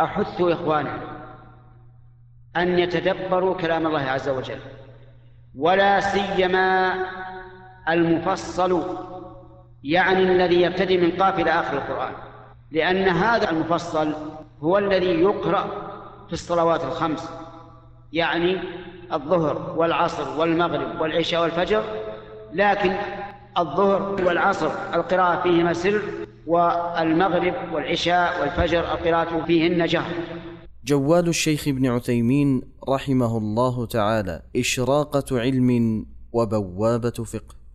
أحث إخواننا أن يتدبروا كلام الله عز وجل ولا سيما المفصل يعني الذي يبتدي من قاف إلى آخر القرآن لأن هذا المفصل هو الذي يقرأ في الصلوات الخمس يعني الظهر والعصر والمغرب والعشاء والفجر لكن الظهر والعصر القراءة فيهما سر والمغرب والعشاء والفجر القراءة فيهن جهر. جوال الشيخ ابن عثيمين رحمه الله تعالى إشراقة علم وبوابة فقه.